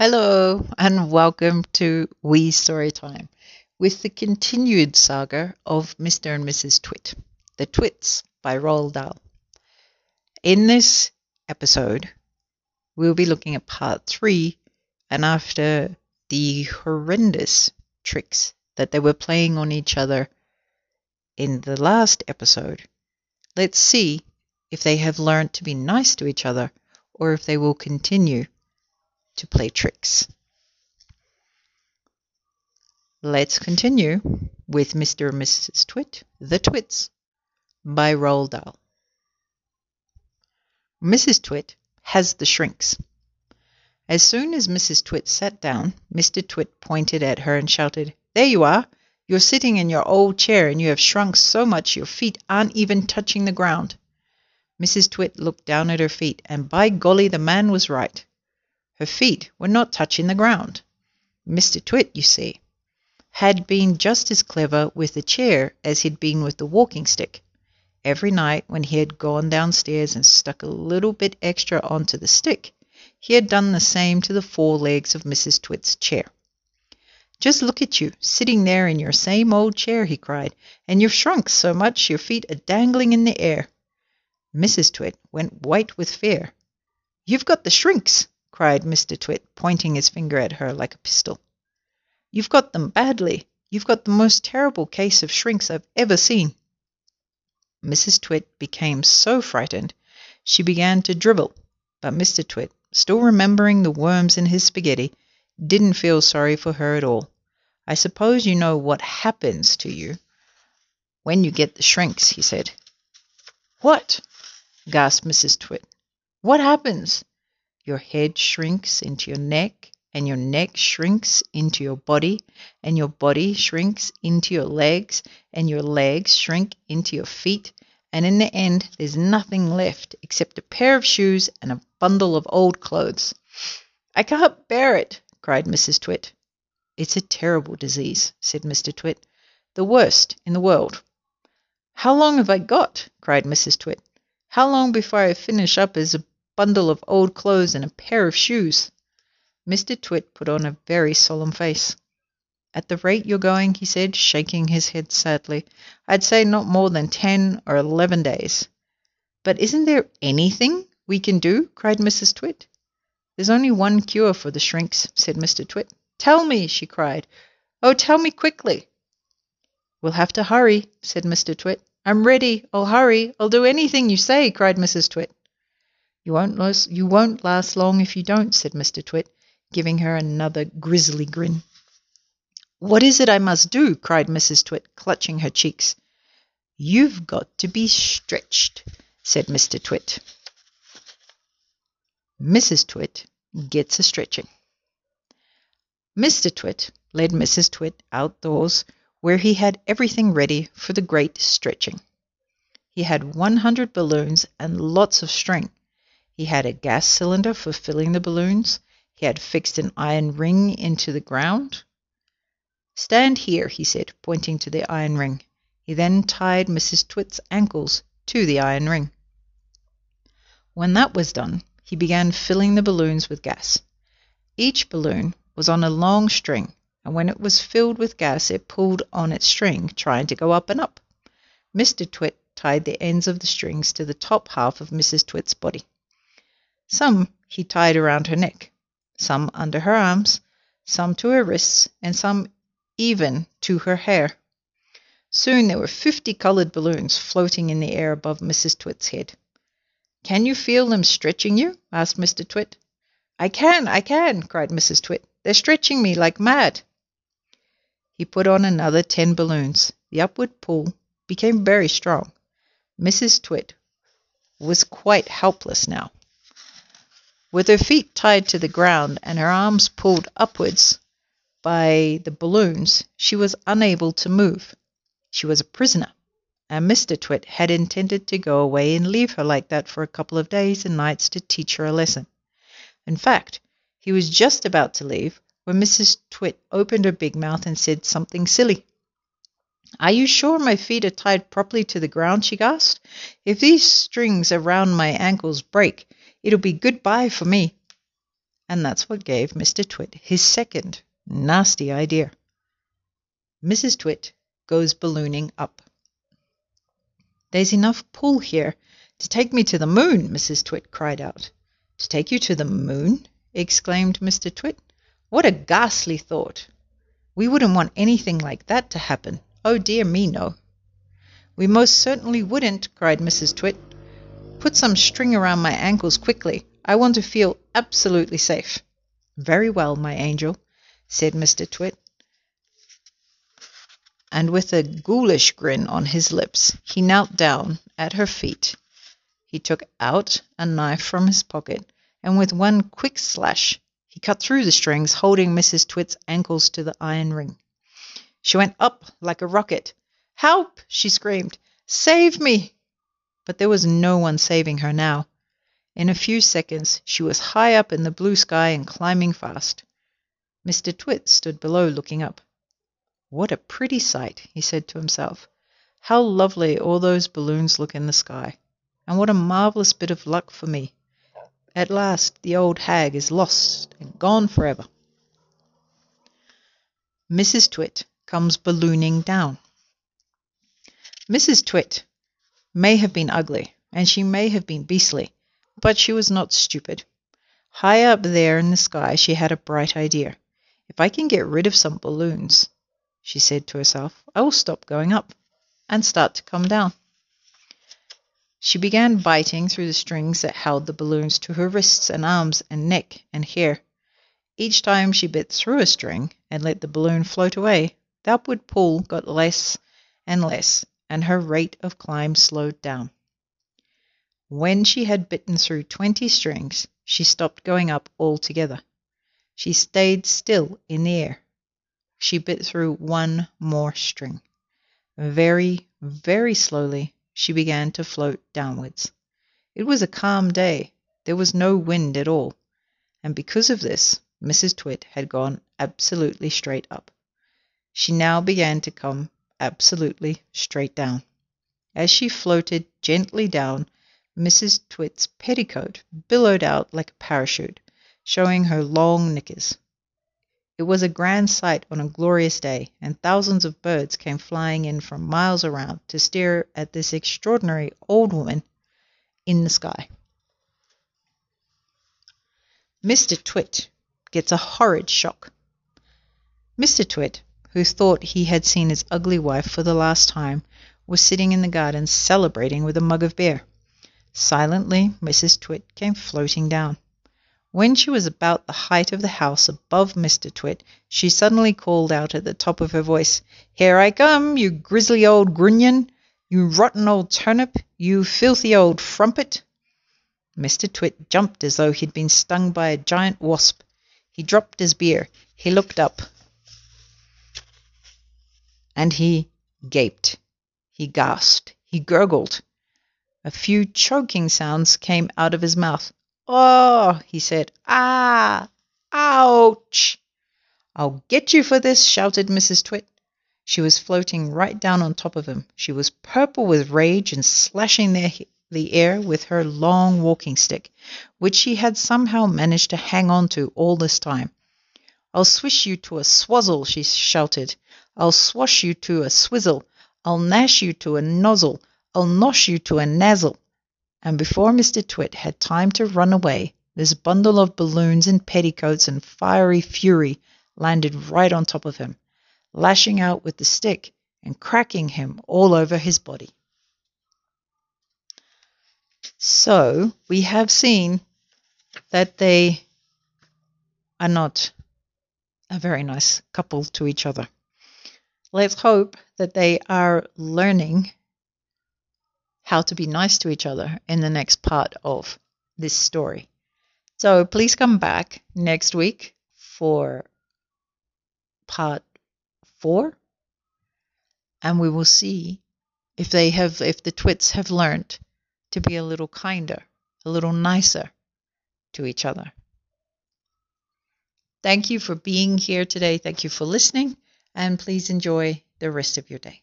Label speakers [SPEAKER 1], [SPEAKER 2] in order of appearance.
[SPEAKER 1] Hello, and welcome to Wee Storytime with the continued saga of Mr. and Mrs. Twit, The Twits by Roald Dahl. In this episode, we'll be looking at part three, and after the horrendous tricks that they were playing on each other in the last episode, let's see if they have learned to be nice to each other or if they will continue to play tricks. Let's continue with Mr. and Mrs. Twit, The Twits, by Roald Dahl. Mrs. Twit has the shrinks. As soon as Mrs. Twit sat down, Mr. Twit pointed at her and shouted, There you are! You're sitting in your old chair and you have shrunk so much your feet aren't even touching the ground. Mrs. Twit looked down at her feet, and by golly, the man was right. Her feet were not touching the ground. Mr. Twit, you see, had been just as clever with the chair as he'd been with the walking stick. Every night when he had gone downstairs and stuck a little bit extra onto the stick, he had done the same to the four legs of Mrs. Twit's chair. Just look at you, sitting there in your same old chair, he cried, and you've shrunk so much your feet are dangling in the air. Mrs. Twit went white with fear. You've got the shrinks, cried Mr. Twit, pointing his finger at her like a pistol. You've got them badly. You've got the most terrible case of shrinks I've ever seen. Mrs. Twit became so frightened she began to dribble, but Mr. Twit, still remembering the worms in his spaghetti, didn't feel sorry for her at all. I suppose you know what happens to you when you get the shrinks, he said. What? gasped Mrs. Twit. What happens? Your head shrinks into your neck, and your neck shrinks into your body, and your body shrinks into your legs, and your legs shrink into your feet, and in the end there's nothing left except a pair of shoes and a bundle of old clothes. I can't bear it, cried Mrs. Twit. It's a terrible disease, said Mr. Twit. The worst in the world. How long have I got? cried Mrs. Twit. How long before I finish up as a bundle of old clothes and a pair of shoes? Mr. Twit put on a very solemn face. At the rate you're going, he said, shaking his head sadly, I'd say not more than ten or eleven days. But isn't there anything we can do? cried Mrs. Twit. There's only one cure for the shrinks, said Mr. Twit. Tell me, she cried. Oh, tell me quickly. We'll have to hurry, said Mr. Twit. I'm ready. I'll hurry. I'll do anything you say, cried Mrs. Twit. You won't last, you won't last long if you don't, said Mr. Twit, giving her another grisly grin. What is it I must do? cried Mrs. Twit, clutching her cheeks. You've got to be stretched, said Mr. Twit. Mrs. Twit gets a stretching. Mr. Twit led Mrs. Twit outdoors, where he had everything ready for the great stretching. He had 100 balloons and lots of string. He had a gas cylinder for filling the balloons. He had fixed an iron ring into the ground. Stand here, he said, pointing to the iron ring. He then tied Mrs. Twit's ankles to the iron ring. When that was done, he began filling the balloons with gas. Each balloon was on a long string, and when it was filled with gas, it pulled on its string, trying to go up and up. Mr. Twit tied the ends of the strings to the top half of Mrs. Twit's body. Some he tied around her neck, some under her arms, some to her wrists, and some even to her hair. Soon there were fifty coloured balloons floating in the air above Mrs. Twit's head. Can you feel them stretching you? asked Mr. Twit. I can, I can, cried Mrs. Twit. They're stretching me like mad. He put on another ten balloons. The upward pull became very strong. Mrs. Twit was quite helpless now. With her feet tied to the ground and her arms pulled upwards by the balloons, she was unable to move. She was a prisoner, and Mr. Twit had intended to go away and leave her like that for a couple of days and nights to teach her a lesson. In fact, he was just about to leave when Mrs. Twit opened her big mouth and said something silly. Are you sure my feet are tied properly to the ground? she gasped. If these strings around my ankles break, it'll be good bye for me. And that's what gave Mr. Twit his second nasty idea. Mrs. Twit goes ballooning up. There's enough pull here to take me to the moon, Mrs. Twit cried out. To take you to the moon? exclaimed Mr. Twit. What a ghastly thought! We wouldn't want anything like that to happen. Oh dear me, no. We most certainly wouldn't, cried Mrs. Twit. Put some string around my ankles quickly. I want to feel absolutely safe. Very well, my angel, said Mr. Twit. And with a ghoulish grin on his lips, he knelt down at her feet. He took out a knife from his pocket, and with one quick slash, he cut through the strings holding Mrs. Twit's ankles to the iron ring. She went up like a rocket. Help! she screamed. Save me! But there was no one saving her now. In a few seconds she was high up in the blue sky and climbing fast. Mr. Twit stood below looking up. What a pretty sight, he said to himself. How lovely all those balloons look in the sky. And what a marvellous bit of luck for me. At last the old hag is lost and gone forever. Mrs. Twit comes ballooning down. Mrs. Twit may have been ugly, and she may have been beastly, but she was not stupid. High up there in the sky she had a bright idea. If I can get rid of some balloons, she said to herself, I will stop going up and start to come down. She began biting through the strings that held the balloons to her wrists and arms and neck and hair. Each time she bit through a string and let the balloon float away, the upward pull got less and less, and her rate of climb slowed down. When she had bitten through twenty strings, she stopped going up altogether. She stayed still in the air. She bit through one more string. Very, very slowly she began to float downwards. It was a calm day. There was no wind at all. And because of this, Mrs. Twit had gone absolutely straight up. She now began to come absolutely straight down. As she floated gently down, Mrs. Twit's petticoat billowed out like a parachute, showing her long knickers. It was a grand sight on a glorious day, and thousands of birds came flying in from miles around to stare at this extraordinary old woman in the sky. Mr. Twit gets a horrid shock. Mr. Twit, who thought he had seen his ugly wife for the last time, was sitting in the garden celebrating with a mug of beer. Silently Mrs. Twit came floating down. When she was about the height of the house above Mr. Twit, she suddenly called out at the top of her voice, Here I come, you grisly old grunion, you rotten old turnip, you filthy old frumpet. Mr. Twit jumped as though he'd been stung by a giant wasp. He dropped his beer. He looked up. And he gaped. He gasped. He gurgled. A few choking sounds came out of his mouth. Oh, he said. Ah! Ouch! I'll get you for this, shouted Mrs. Twit. She was floating right down on top of him. She was purple with rage and slashing the, the air with her long walking stick, which she had somehow managed to hang on to all this time. I'll swish you to a swazzle, she shouted. I'll swash you to a swizzle. I'll gnash you to a nozzle. I'll nosh you to a nazzle. And before Mr. Twit had time to run away, this bundle of balloons and petticoats and fiery fury landed right on top of him, lashing out with the stick and cracking him all over his body. So we have seen that they are not a very nice couple to each other. Let's hope that they are learning how to be nice to each other in the next part of this story. So please come back next week for part four, and we will see if they have, if the twits have learned to be a little kinder, a little nicer to each other. Thank you for being here today. Thank you for listening, and please enjoy the rest of your day.